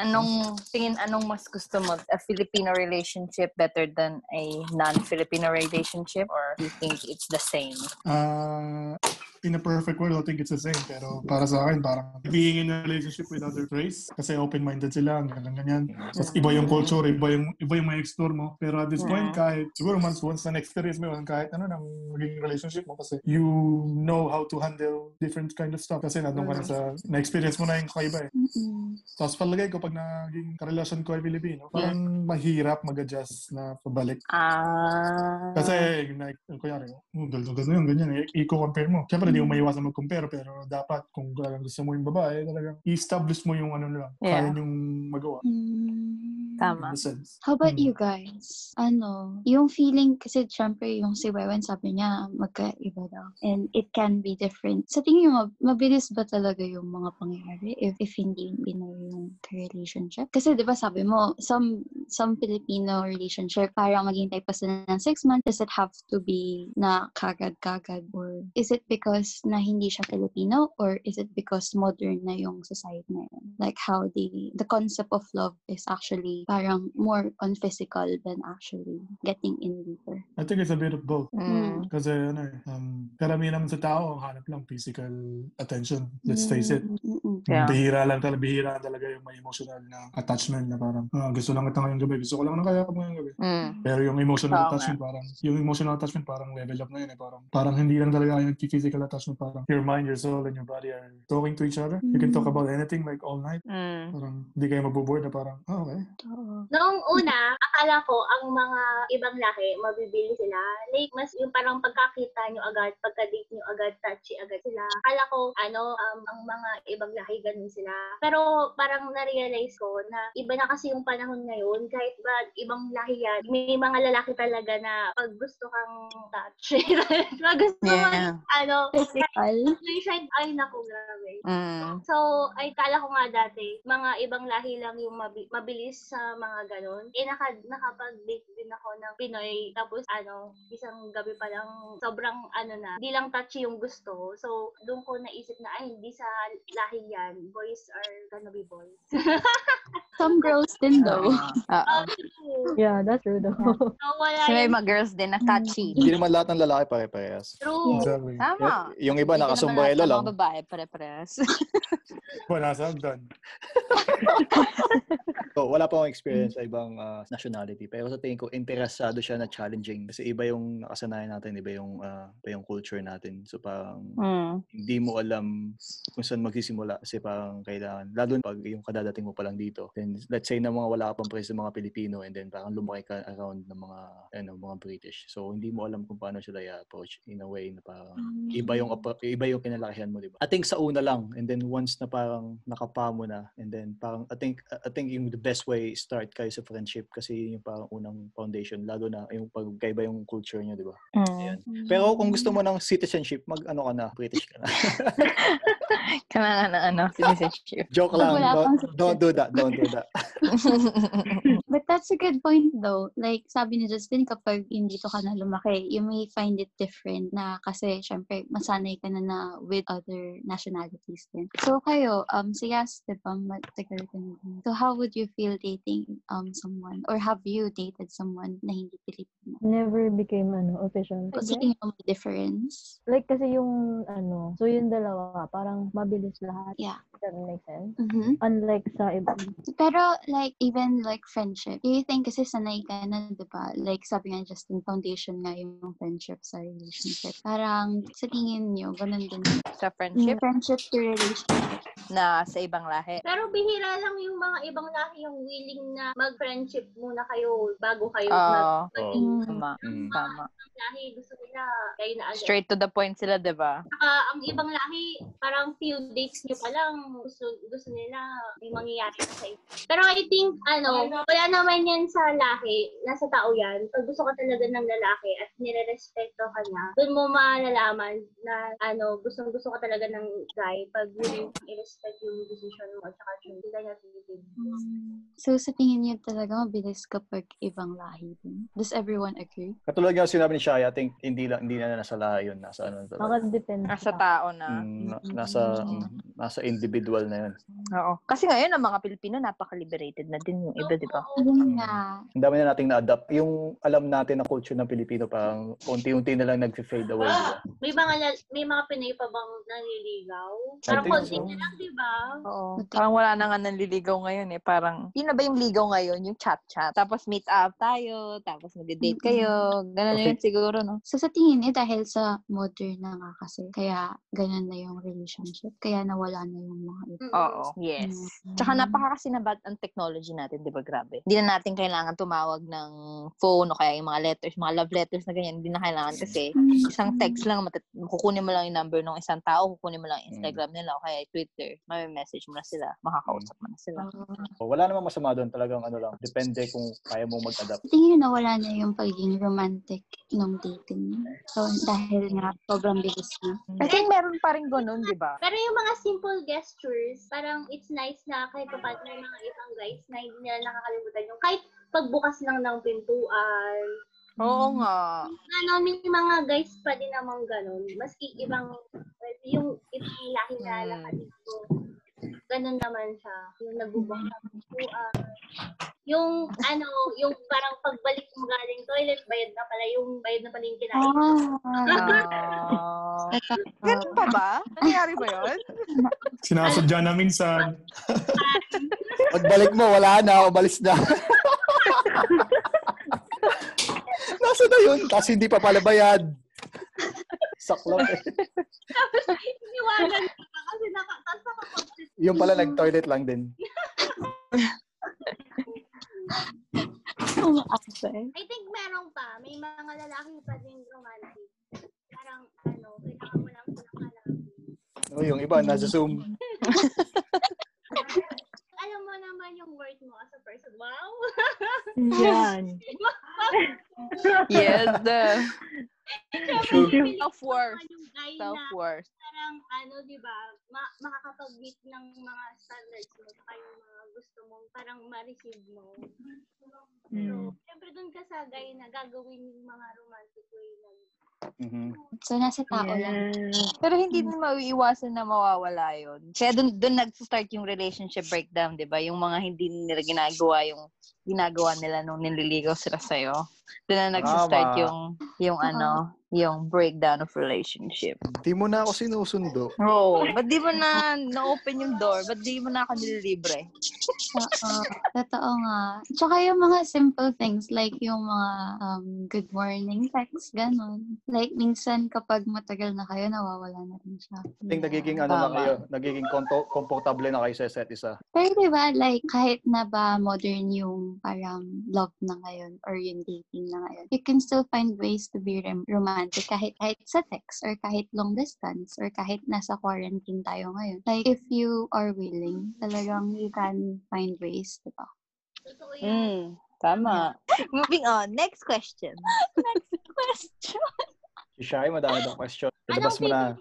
Anong tingin anong mas gusto mo? A Filipino relationship better than a non-Filipino relationship or you think it's the same? Uh, in a perfect world, I think it's the same. Pero para sa akin, parang being in a relationship with other race, kasi open-minded sila, ganyan, ganyan. Tapos iba yung culture, iba yung, iba yung may explore mo. Pero at this point, kahit, siguro once, once na experience mo yun, kahit ano nang maging relationship mo, kasi you know how to handle different kind of stuff. Kasi nandun ka na sa, na-experience mo na yung kaiba eh. Mm-mm. Tapos palagay ko, pag naging karelasyon ko ay Pilipino, parang mahirap mag-adjust na pabalik. Ah. Kasi, like, kunyari, oh, ganito, ganito yun, ganyan, i-compare mo. Siyempre, hindi mo maiwasan mag-compare, pero dapat, kung talagang gusto mo yung babae, talagang i-establish mo yung ano lang, Yeah. kaya yung magawa. Mm. Tama. Sense. How about Mm. you guys? Ano, yung feeling, kasi syempre yung si Wewen sabi niya, magkaiba daw. And it can be different. Sa tingin mo, mabilis ba talaga yung mga pangyayari if, if hindi binayo yung relationship? Kasi di ba sabi mo, some some Filipino relationship, parang maghintay pa sila ng six months, does it have to be na kagad-kagad? Or is it because na hindi siya Filipino? Or is it because modern na yung society na yun? Like how the, the concept of love is actually parang more on physical than actually getting in deeper. I think it's a bit of both. Mm. Kasi ano eh, um, karamihan naman sa tao, ang hanap lang physical attention. Let's face it. Mm-mm. Yeah. Bihira lang talaga, bihira talaga yung may emotional na attachment na parang, ah, gusto lang kita ngayong gabi, gusto ko lang na kaya ka mo ngayong gabi. Mm. Pero yung emotional Oo attachment parang, yung emotional attachment parang level up na yun eh. Parang, parang hindi lang talaga yung physical attachment. Parang your mind, your soul, and your body are talking to each other. You can talk about anything like all night. Mm. Parang hindi kayo maboboard na parang, ah, okay. Oo. Noong una, akala ko ang mga ibang lahi, mabibili sila. Like, mas yung parang pagkakita nyo agad, pagka-date nyo agad, touchy agad sila. Akala ko, ano, um, ang mga ibang lahi, ganun sila. Pero parang na-realize ko na iba na kasi yung panahon ngayon. Kahit ba ibang lahi yan, may mga lalaki talaga na pag gusto kang touch, pag gusto mo, Yeah. ano, Physical. situation, ay naku, grabe. Mm. So, ay kala ko nga dati, mga ibang lahi lang yung mabi- mabilis sa mga ganon. Eh, naka, nakapag-date din ako ng Pinoy. Tapos, ano, isang gabi pa lang, sobrang, ano na, di lang touchy yung gusto. So, doon ko naisip na, ay, hindi sa lahi yan. Boys are gonna be boys. Some girls din though. Oo. true. Yeah, that's true though. So, wala Kasi may mga girls din na touchy. Hindi naman lahat ng lalaki true. pare-parehas. Exactly. Tama. Y- yung iba Hindi naman lahat ng lang. mga babae, pare-parehas. Wala sa hagdan. So, wala pa akong experience sa ibang ah, nationality. Pero sa tingin ko, interesado siya na challenging. Kasi iba yung nakasanayan natin, iba yung, ah, iba yung culture natin. So, parang Mm. hindi mo alam kung saan magsisimula. Kasi parang kailangan, lalo na pag yung kadadating mo pa lang dito. Then, let's say na mga wala ka pang presyo mga Pilipino and then parang lumaki ka around ng mga, ano, mga British. So, hindi mo alam kung paano sila i-approach in a way na parang iba yung iba yung kinalakihan mo, di ba? I think sa una lang and then once na parang nakapa mo na and then parang I think I think yung the best way start kayo sa friendship kasi yun yung parang unang foundation lalo na yung pagkaiba yung culture niyo, di ba? Ayan. Pero kung gusto mo ng citizenship, mag ano ka na, British ka na. Kailangan na ano, citizenship. Joke lang. Don't, don't do that. Don't do that. Yeah. But that's a good point though. Like sabi ni Justin, kapag dito ka na lumaki, you may find it different na kasi syempre masanay ka na na with other nationalities din. So kayo, um, si Yas, di ba, matagal ka na din. So how would you feel dating um someone or have you dated someone na hindi Pilipino? Never became ano, official. Guess. tingin mo may difference? Like kasi yung ano, so yung dalawa, parang mabilis lahat. Yeah. That makes sense. Mhm. Unlike sa iba. Pero like even like friendship, do you think kasi sanay ka na, di ba? Like sabi nga Justin, foundation nga yung friendship sa relationship. Parang sa tingin nyo, ganun din. Sa Yung friendship friendship to relationship. na sa ibang lahi. Pero bihira lang yung mga ibang lahi yung willing na mag-friendship muna kayo bago kayo Oo. mag- maging Mm. Tama. Mm. Tama. lahi. Gusto nila kayo na agad. Straight to the point sila, di ba? Saka ang ibang lahi, parang few dates nyo pa lang, gusto, gusto nila may mangyayari sa inyo. Pero I think, ano, wala naman yan sa lahi, nasa tao yan. Pag gusto ka talaga ng lalaki at nire-respeto ka niya, doon mo malalaman na, ano, gusto gusto ka talaga ng guy pag willing kang i-respect yung decision mo at saka yung hindi niya tinitin. So sa tingin niyo talaga mabilis kapag ibang lahi din? Does everyone agree? Katulad nga sinabi ni Shaya, I think hindi lang hindi na nasa lahi yun, nasa ano talaga. Nakadepende. Nasa sa tao na. Mm, na- nasa mm, nasa individual na yun. Oo. Kasi ngayon, ang mga Pilipino, napaka-liberated na din yung iba, di ba? Yun nga. Ang dami na nating na-adapt. Yung alam natin na culture ng Pilipino, parang unti-unti na lang nag-fade away. di ba? May mga may mga Pinoy pa bang nanliligaw? Parang konti so. na lang, di ba? Oo. Parang wala na nga nanliligaw ngayon eh. Parang, yun na ba yung ligaw ngayon? Yung chat-chat. Tapos meet up tayo. Tapos mag-date kayo. Ganun na Okay. yun siguro, no? So sa tingin niyo dahil sa modern na nga kasi, kaya ganun na yung relationship, kaya nawala na yung mga. Mm-mm. Oo. Yes. Tsaka napakakasinabat ang technology natin, di ba? Grabe. Hindi na natin kailangan tumawag ng phone o kaya yung mga letters, mga love letters na ganyan. Hindi na kailangan kasi isang text lang, matat- kukunin mo lang yung number ng isang tao, kukunin mo lang yung Instagram nila o kaya Twitter, may message mo na sila, makakausap mo na sila. So, wala namang masama doon. Talagang ano lang. Depende kung kaya mo mag-adapt. Tingin niyo nawala na yung pagiging romantic nung dating. So dahil nga sobrang bilis na. I think meron pa rin ganun, di ba? Pero yung mga simple gestures, parang it's nice na kahit pa paano mga ibang guys na hindi nila nakakalimutan yung kahit pagbukas lang ng pintuan. Oo nga. Ano, may mga guys pa din namang ganun. Maski ibang, yung ibang lahi na Hmm. ko. Ganun naman siya. Yung nagbubukas ng pintuan. Yung, ano, yung parang pagbalik mo galing toilet, bayad na pala yung, bayad na pala yung kinain. Ah, Ah. Ganun pa ba? Nangyari ba yun? Sinasadya na minsan. Pagbalik mo, wala na. Umalis na. Nasa na yun? Kasi hindi pa pala bayad. Saklap eh. Iniwanan ko pa kasi naka, tapos nakapagsit. Yung pala, nag-toilet lang din. I think meron pa. May mga lalaki pa din romantic. Parang, ano, kailangan mo lang silang hanapin. No, yung iba, nasa Zoom. Alam mo naman yung worth mo as a person. Wow! Yan. Yes. The self-worth. Self-worth. parang, ano, di ba, ma- makakapag-meet ng mga standards mo saka yung mga gusto mong parang ma-receive mo. So, Mm. syempre dun ka sa guy na gagawin yung mga romantic way na Mhm. So nasa tao lang. Yes. Pero hindi din maiiwasan na mawawala yun. Kaya dun, dun nag-start yung relationship breakdown, di ba? Yung mga hindi nila ginagawa yung ginagawa nila nung nililigaw sila sa'yo. Doon na nag-start yung, yung ano, yung breakdown of relationship. Di mo na ako sinusundo. Oh, ba't di mo na na-open yung door? Ba't di mo na ako nililibre? Oo. Totoo nga. Tsaka yung mga simple things like yung mga um, good morning text, ganun. Like minsan kapag matagal na kayo, nawawala na rin siya. I think nagiging ano na Tama. kayo, nagiging konto, komportable na kayo sa isa't isa. Pero diba, like, kahit na ba modern yung parang love na ngayon or yung dating na ngayon, you can still find ways to be rom- romantic romantic kahit kahit sa text or kahit long distance or kahit nasa quarantine tayo ngayon. Like, if you are willing, talagang you can find ways, di ba? Totoo yan. Mm, tama. Moving on. Next question. Next question. Si Shai, madami daw question. Ilabas mo na.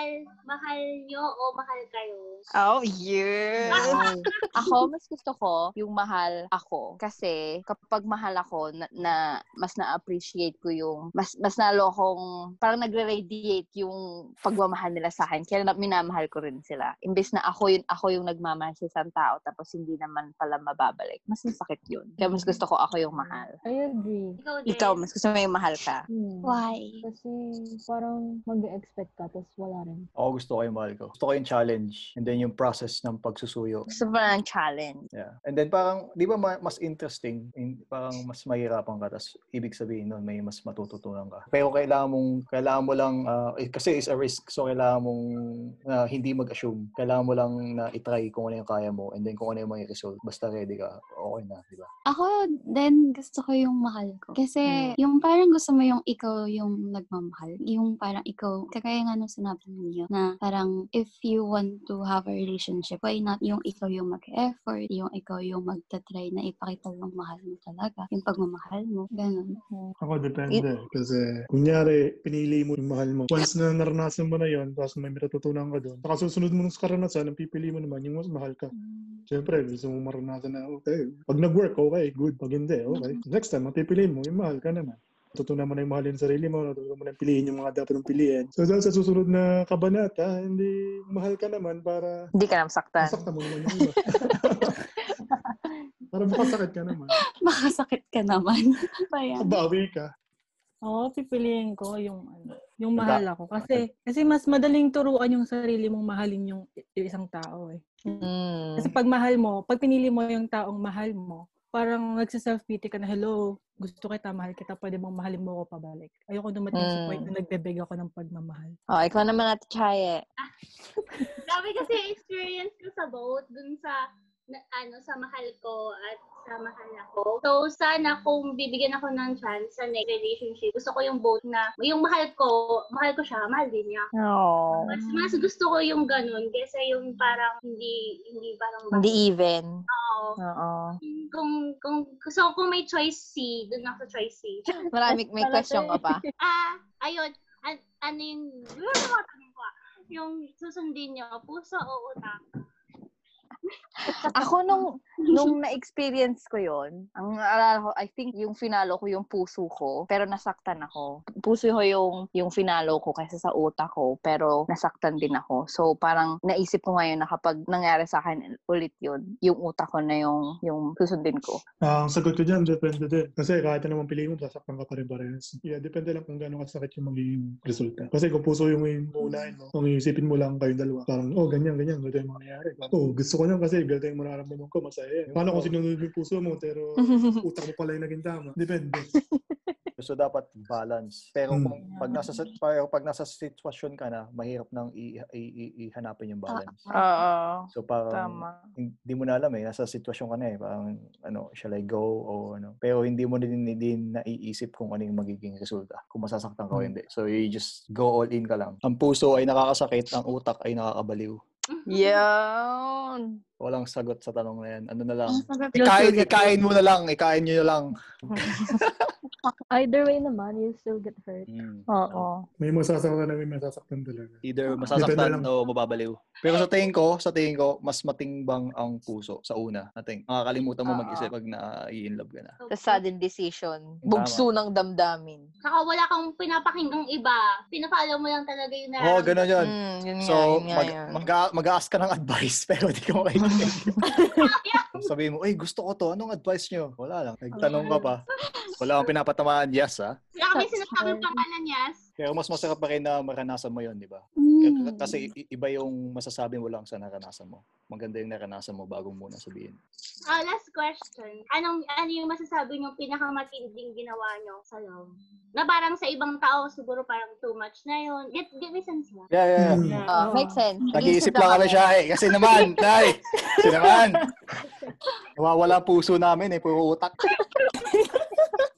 Mahal, mahal nyo o mahal kayo? Oh, yeah. ako, mas gusto ko yung mahal ako. Kasi kapag mahal ako, na, na mas na-appreciate ko yung, mas, mas nalo akong, parang nagre-radiate yung pagmamahal nila sa akin. Kaya na, minamahal ko rin sila. Imbes na ako yung, ako yung nagmamahal sa isang tao, tapos hindi naman pala mababalik. Mas masakit yun. Kaya mas gusto ko ako yung mahal. I agree. Ikaw din. Ikaw, mas gusto mo yung mahal ka. Hmm. Why? Kasi parang mag-expect ka, tapos wala rin. Ako gusto ko yung mahal ko. Gusto ko yung challenge. And then yung process ng pagsusuyo. Gusto mo ng challenge. Yeah. And then parang, di ba ma- mas interesting, in, parang mas mahirapan ka, tapos ibig sabihin nun, may mas matututunan ka. Pero kailangan mong, kailangan mo lang, eh, kasi it's a risk, so kailangan mong na hindi mag-assume. Kailangan mo lang na itry kung ano yung kaya mo, and then kung ano yung mga result. Basta ready ka, okay na, di ba? Ako din gusto ko yung mahal ko. Kasi yung parang gusto mo yung ikaw yung nagmamahal. Yung parang ikaw, kagaya nga nung sinabi niyo, na parang if you want to have a relationship, why not yung ikaw yung mag-effort, yung ikaw yung magta-try na ipakita yung mahal mo talaga, yung pagmamahal mo, ganun. Ako depende. Kasi, kunyari, pinili mo yung mahal mo. Once na naranasan mo na yon tapos may matututunan ka doon, saka susunod mo sa karanasan, ang pipili mo naman yung mas mahal ka. Siyempre, gusto mo maranasan na, okay, pag nag-work, okay, good. Pag hindi, okay. Next time, mapipiliin mo, yung mahal ka naman. Natutunan mo na yung mahalin sarili mo, natutunan mo na yung piliin yung mga dapat mong piliin. So, dahil sa susunod na kabanata, hindi mahal ka naman para Hindi ka nasaktan. masaktan mo naman yung iba. para makasakit ka naman. Makasakit ka naman. Kabawi ka. Oo, pipiliin ko yung ano, yung mahal ako. Kasi kasi mas madaling turuan yung sarili mong mahalin yung i- isang tao eh. Mm. Kasi pag mahal mo, pag pinili mo yung taong mahal mo, parang nagsa-self-pity ka na, hello, gusto kita, mahal kita, pwede mong mahalin mo ako pabalik. Ayoko dumating sa Mm. point na nagbebeg ako ng pagmamahal. Oh, ikaw naman natin, Chaye. Grabe kasi experience ko sa boat dun sa na, ano sa mahal ko at sa mahal ako. So sana kung bibigyan ako ng chance sa next relationship, gusto ko yung both na yung mahal ko, mahal ko siya, mahal din niya. Oh. Mas, mas gusto ko yung ganun kaysa yung parang hindi hindi parang Hindi even. Oo. Oo. Kung kung so kung may choice C, dun ako sa choice C. Marami, may question ka pa. Ah, ayun. An, ano yung, yung ah? Yung susundin niyo, puso o utak? Ako nung nung na-experience ko yon, ang alala ko, I think yung finalo ko yung puso ko, pero nasaktan ako. Puso ko yung yung finalo ko kaysa sa utak ko, pero nasaktan din ako. So parang naisip ko ngayon na kapag nangyari sa akin ulit yun, yung utak ko na yung yung susundin ko. Ah, ang sagot ko dyan, depende din. Kasi kahit ano naman piliin mo, sasaktan ka pa rin parehas. Yeah, depende lang kung gaano kasakit yung magiging resulta. Kasi kung puso yung uunahin mo, kung iisipin mo lang kayong dalawa, parang, oh, ganyan, ganyan, ganito yung mangyayari. Oh, gusto ko lang kasi ganito yung mararamdaman ko, masaya. Yan. Paano kung sinunod yung puso mo, pero utak mo pala yung naging tama? Depende. So dapat balance. Pero Hmm. kung pag nasa pero pag nasa sitwasyon ka na, mahirap nang i- i- i- ihanapin yung balance. Oo. So parang Tama. hindi mo na alam eh, nasa sitwasyon ka na eh, parang ano, shall I go o ano. Pero hindi mo din, din naiisip kung ano yung magiging resulta, kung masasaktan ka o Hmm. hindi. So you just go all in ka lang. Ang puso ay nakakasakit, ang utak ay nakakabaliw. Yan. Walang sagot sa tanong na yan. Ano na lang? Ikain, ikain mo na lang, ikain nyo na lang. Either way naman, you still get hurt. Mm. Oo. May masasaktan na may masasaktan talaga. Either masasaktan o mababaliw. Pero sa tingin ko, sa tingin ko, mas matimbang ang puso sa una. Nating, makakalimutan mo mag-isip pag na-i-inlove ka na. The sudden decision. Bugso ng damdamin. Saka wala kang pinapakinggang iba. Pinafollow mo lang talaga yung Oo, oh, gano'n yun. Mm, yun So, nga, yun nga mag, yun. mag, mag-ask ka ng advice, pero di ka makikinig. Sabihin mo, ay, gusto ko to. Anong advice nyo? Wala lang. Nagtanong ka pa. Wala kang pinapatamaan, yes, ha? Wala kami sinasabi pangalan, yes. Pero mas masarap pa rin na maranasan mo yon di ba? Mm. Kasi iba yung masasabi mo lang sa naranasan mo. Maganda yung naranasan mo bago muna sabihin. Ah, last question. Anong ano yung masasabi niyo pinakamatinding ginawa niyo sa love? Na parang sa ibang tao siguro parang too much na yun. Get, get me sense ba? Yeah, yeah, Hmm. yeah. Ah, Oo. makes sense. Nag-iisip lang kami siya eh. Kasi naman, dahil, kasi naman, nawawala puso namin eh, puro utak.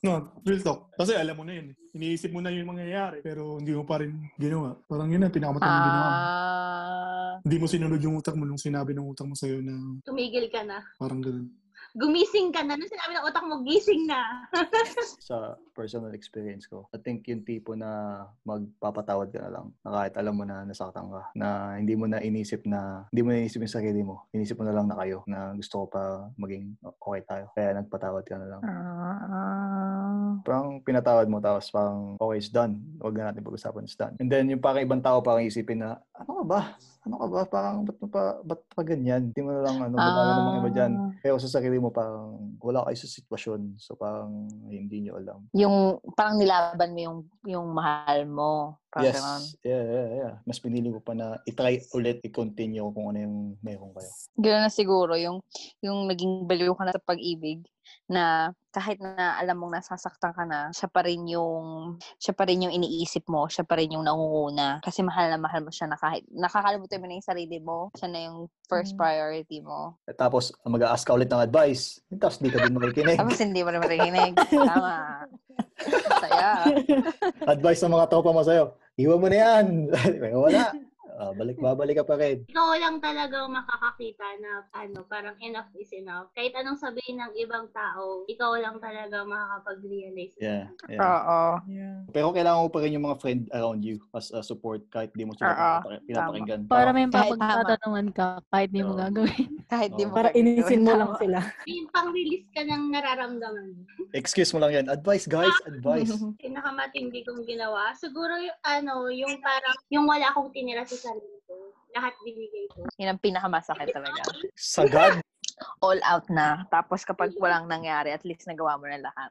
No, real talk. Kasi alam mo na yun. eh. Iniisip mo na yung mangyayari, pero hindi mo pa rin ginawa. Parang yun na, pinakamatamang ginawa mo. Ah. Hindi mo sinunod yung utak mo nung sinabi ng utak mo sa'yo na Tumigil ka na. parang ganun. Gumising ka na. Nung sinabi ng utak mo, gising na. sa personal experience ko, I think yung tipo na magpapatawad ka na lang na kahit alam mo na nasaktan ka, na hindi mo na inisip na, hindi mo na inisip yung sarili mo. Inisip mo na lang na kayo, na gusto ko pa maging okay tayo. Kaya nagpatawad ka na lang. Ah. Parang pinatawad mo, tapos parang okay, it's done. Huwag na natin pag-usapan, it's done. And then yung parang ibang tao parang isipin na, ano ba? Ano ka ba? Parang ba't pa, ba't pa ganyan? Hindi mo na lang ano, ba't ano namang iba dyan? Ah. Pero sa sarili mo parang wala kayo sa sitwasyon. So parang hindi nyo alam. Yung parang nilaban mo yung yung mahal mo. Parang yes. ganon. Yeah, yeah, yeah. Mas pinili ko pa na i-try ulit, i-continue kung ano yung meron kayo. Gano'n na siguro yung yung naging baliw ka na sa pag-ibig na kahit na alam mong nasasaktan ka na, siya pa rin yung siya pa rin yung iniisip mo, siya pa rin yung nangunguna kasi mahal na mahal mo siya na kahit nakakalimutan mo na yung sarili mo, siya na yung first Mm. priority mo. At tapos, mag-a-ask ka ulit ng advice. Tapos, di ka din makikinig. Tapos hindi mo na marinig. Tama. Saya. advice ng mga tropa mo sa'yo. Iwan mo na yan. Wala. Ah, balik, babalik ka pa rin. Ikaw lang talagang makakakita na ano, parang enough is enough. Kahit anong sabihin ng ibang tao, ikaw lang talaga makakapag-realize. Yeah. yeah. Oo. Yeah. Pero kailangan mo pa rin yung mga friend around you as a support kahit di mo sila pinapakinggan. Para may mapagtatanungan ka kahit di mo gagawin. Kahit di mo Para inisin mo lang sila. Yung pang-release ka ng nararamdaman. Excuse mo lang yan. Advice, guys. Advice. Pinakamatindi kong ginawa, siguro yung ano, yung parang, yung wala akong tinira sa sarili ko. Lahat binigay ko. Yun ang pinakamasakit talaga. Sagad. all out na. Tapos kapag walang nangyari, at least nagawa mo na lahat.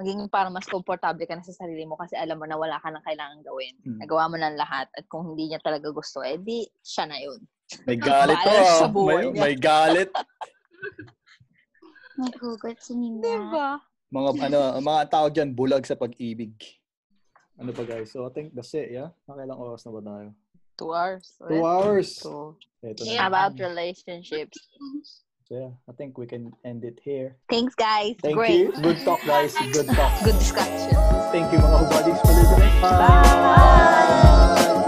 Maging parang mas komportable ka na sa sarili mo kasi alam mo na wala ka nang kailangan gawin. Mm. Nagawa mo na lahat. At kung hindi niya talaga gusto, eh di, siya na yun. May galit to. Ah. May, may galit. Nagugot si Nina. Diba? Mga ano, mga tao diyan bulag sa pag-ibig. Ano pa guys? So I think that's it, yeah? Nakailang oras na ba tayo? Two hours. Two hours. So, Yeah. about relationships. So yeah, I think we can end it here. Thanks, guys. Thank Great. you. Good talk, guys. Good talk. Good discussion. Thank you, mga buddies, for listening. Bye.